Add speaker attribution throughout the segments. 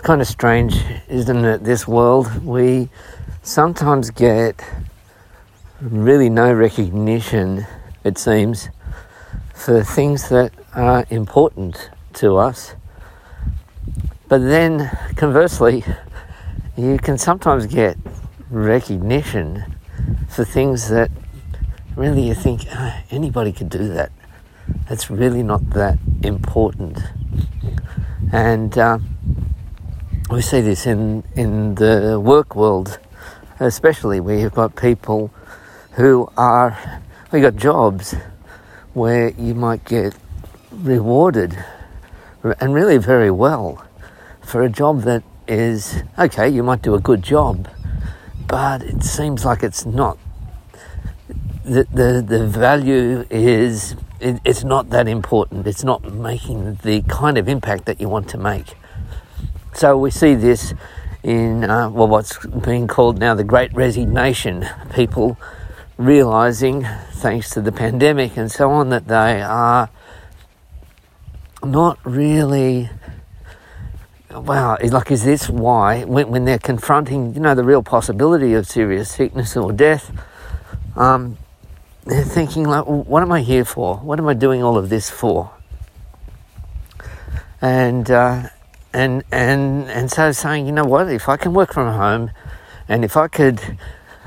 Speaker 1: it's kind of strange, isn't it? This world, we sometimes get really no recognition, it seems, for things that are important to us. But then, conversely, you can sometimes get recognition for things that really you think oh, anybody could do that. It's really not that important. And uh, we see this in, in the work world, especially where you've got people who are, we got jobs where you might get rewarded and really very well for a job that is okay, you might do a good job, but it seems like it's not. The, the, the value is, it, it's not that important. It's not making the kind of impact that you want to make. So we see this in, uh, well, what's being called now the Great Resignation. People realizing, thanks to the pandemic and so on, that they are not really wow, like, is this why, when, when they're confronting, you know, the real possibility of serious sickness or death, um, they're thinking, like, what am I here for? What am I doing all of this for? And, uh, and, and, and so saying, you know what, if I can work from home and if I could,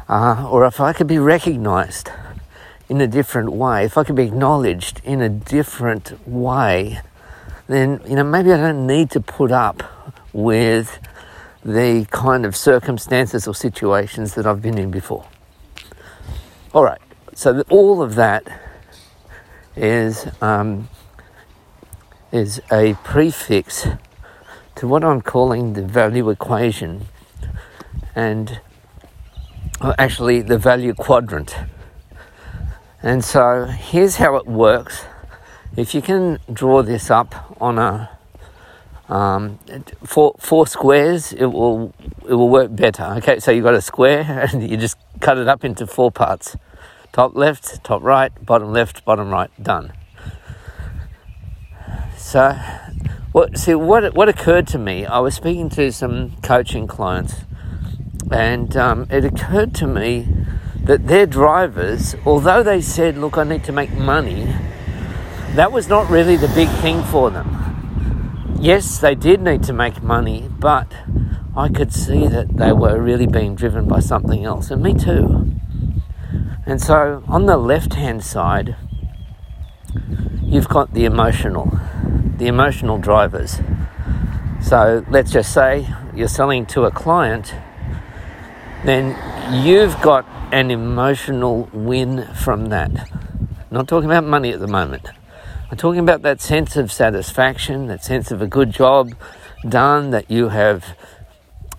Speaker 1: uh, or if I could be recognized in a different way, if I could be acknowledged in a different way, then you know maybe I don't need to put up with the kind of circumstances or situations that I've been in before. All right, so all of that is um, is a prefix to what I'm calling the value equation, and actually the value quadrant. And so here's how it works if you can draw this up on a um, four, four squares, it will it will work better. Okay, so you've got a square and you just cut it up into four parts: top left, top right, bottom left, bottom right. Done. So, what see what what occurred to me? I was speaking to some coaching clients, and um, it occurred to me that their drivers, although they said, "Look, I need to make money," that was not really the big thing for them. Yes, they did need to make money, but I could see that they were really being driven by something else, and me too. And so on the left hand side, you've got the emotional, the emotional drivers. So let's just say you're selling to a client, then you've got an emotional win from that. not talking about money at the moment. I'm talking about that sense of satisfaction, that sense of a good job done, that you have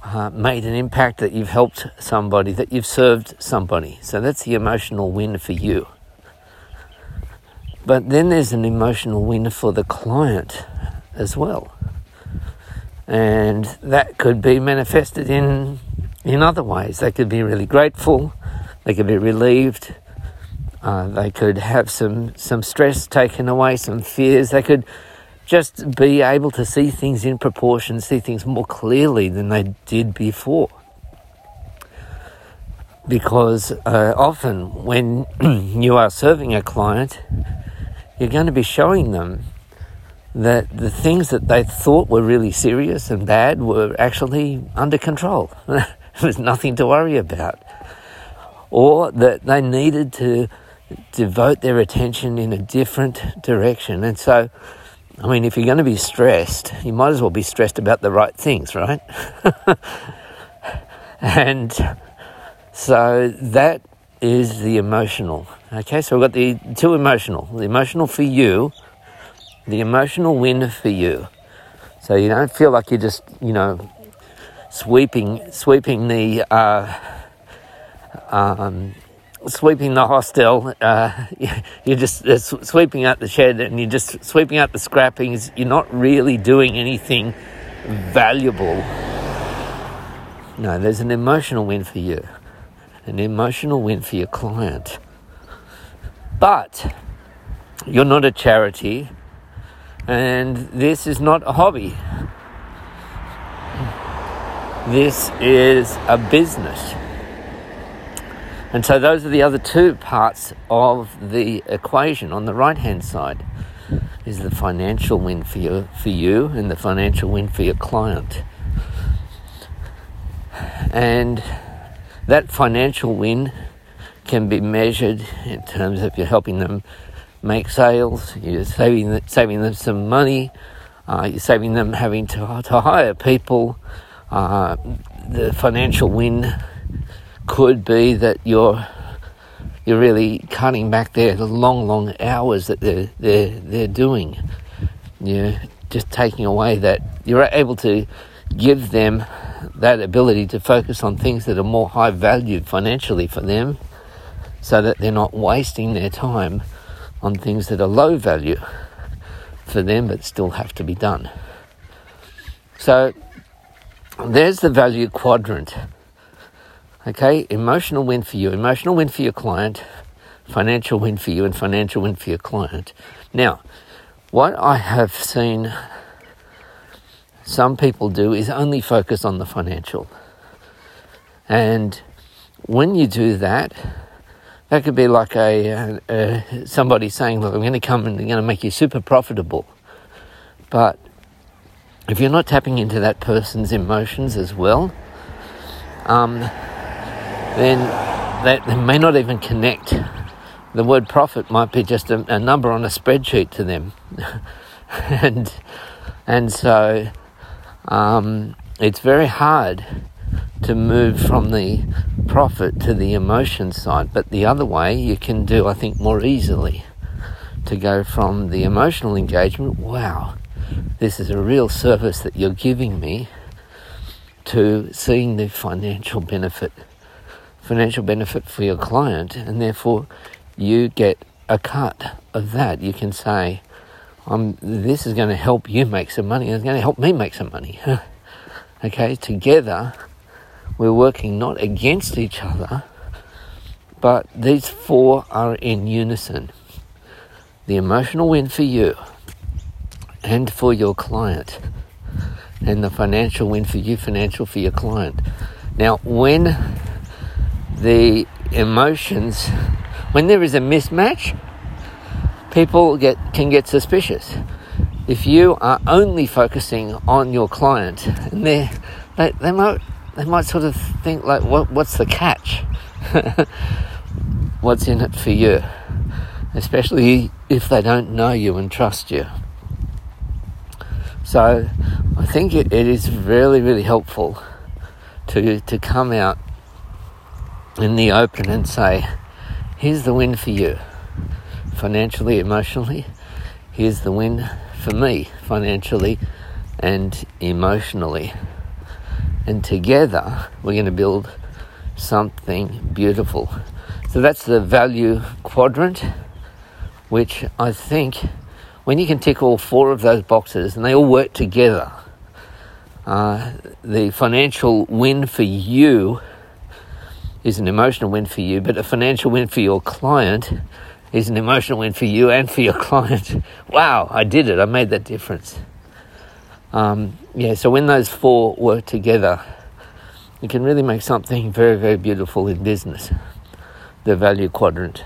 Speaker 1: uh, made an impact, that you've helped somebody, that you've served somebody. So that's the emotional win for you. But then there's an emotional win for the client as well. And that could be manifested in in other ways. They could be really grateful, they could be relieved, uh, they could have some, some stress taken away, some fears. They could just be able to see things in proportion, see things more clearly than they did before. Because uh, often when you are serving a client, you're going to be showing them that the things that they thought were really serious and bad were actually under control. There's nothing to worry about. Or that they needed to devote their attention in a different direction. And so, I mean, if you're going to be stressed, you might as well be stressed about the right things, right? and so that is the emotional. Okay, so we've got the two emotional the emotional for you, the emotional win for you. So you don't feel like you're just, you know, sweeping sweeping the uh, um, sweeping the hostel. Uh, you're just uh, sweeping out the shed and you're just sweeping out the scrappings. You're not really doing anything valuable. No, there's an emotional win for you, an emotional win for your client. But you're not a charity, and this is not a hobby. this is a business. And so those are the other two parts of the equation. On the right hand side is the financial win for you, for you and the financial win for your client. And that financial win can be measured in terms of you're helping them make sales, you're saving, saving them some money, uh, you're saving them having to, to hire people. Uh, the financial win could be that you're you're really cutting back their the long, long hours that they're they're they're doing. You're just taking away that you're able to give them that ability to focus on things that are more high valued financially for them, so that they're not wasting their time on things that are low value for them but still have to be done. So there's the value quadrant. Okay, emotional win for you, emotional win for your client, financial win for you, and financial win for your client. Now, what I have seen some people do is only focus on the financial. And when you do that, that could be like a, somebody saying, "Look, I'm going to come and I'm going to make you super profitable," but if you're not tapping into that person's emotions as well, um, then that they may not even connect. The word profit might be just a, a number on a spreadsheet to them, and and so um, it's very hard to move from the profit to the emotion side. But the other way you can do, I think, more easily to go from the emotional engagement. Wow, this is a real service that you're giving me to seeing the financial benefit financial benefit for your client, and therefore you get a cut of that. You can say, um, This is going to help you make some money, it's going to help me make some money. okay, together we're working not against each other, but these four are in unison. The emotional win for you and for your client, and the financial win for you, financial for your client. Now, when the emotions, when there is a mismatch, people get can get suspicious. If you are only focusing on your client, and they they might they might sort of think like, what what's the catch? what's in it for you? Especially if they don't know you and trust you. So I think it, it is really, really helpful to to come out in the open and say, here's the win for you, financially, emotionally. Here's the win for me, financially and emotionally. And together, we're going to build something beautiful. So that's the value quadrant, which I think when you can tick all four of those boxes and they all work together, uh, the financial win for you is an emotional win for you, but a financial win for your client is an emotional win for you and for your client. wow, I did it. I made that difference. Um, yeah, so when those four work together, you can really make something very, very beautiful in business. The value quadrant.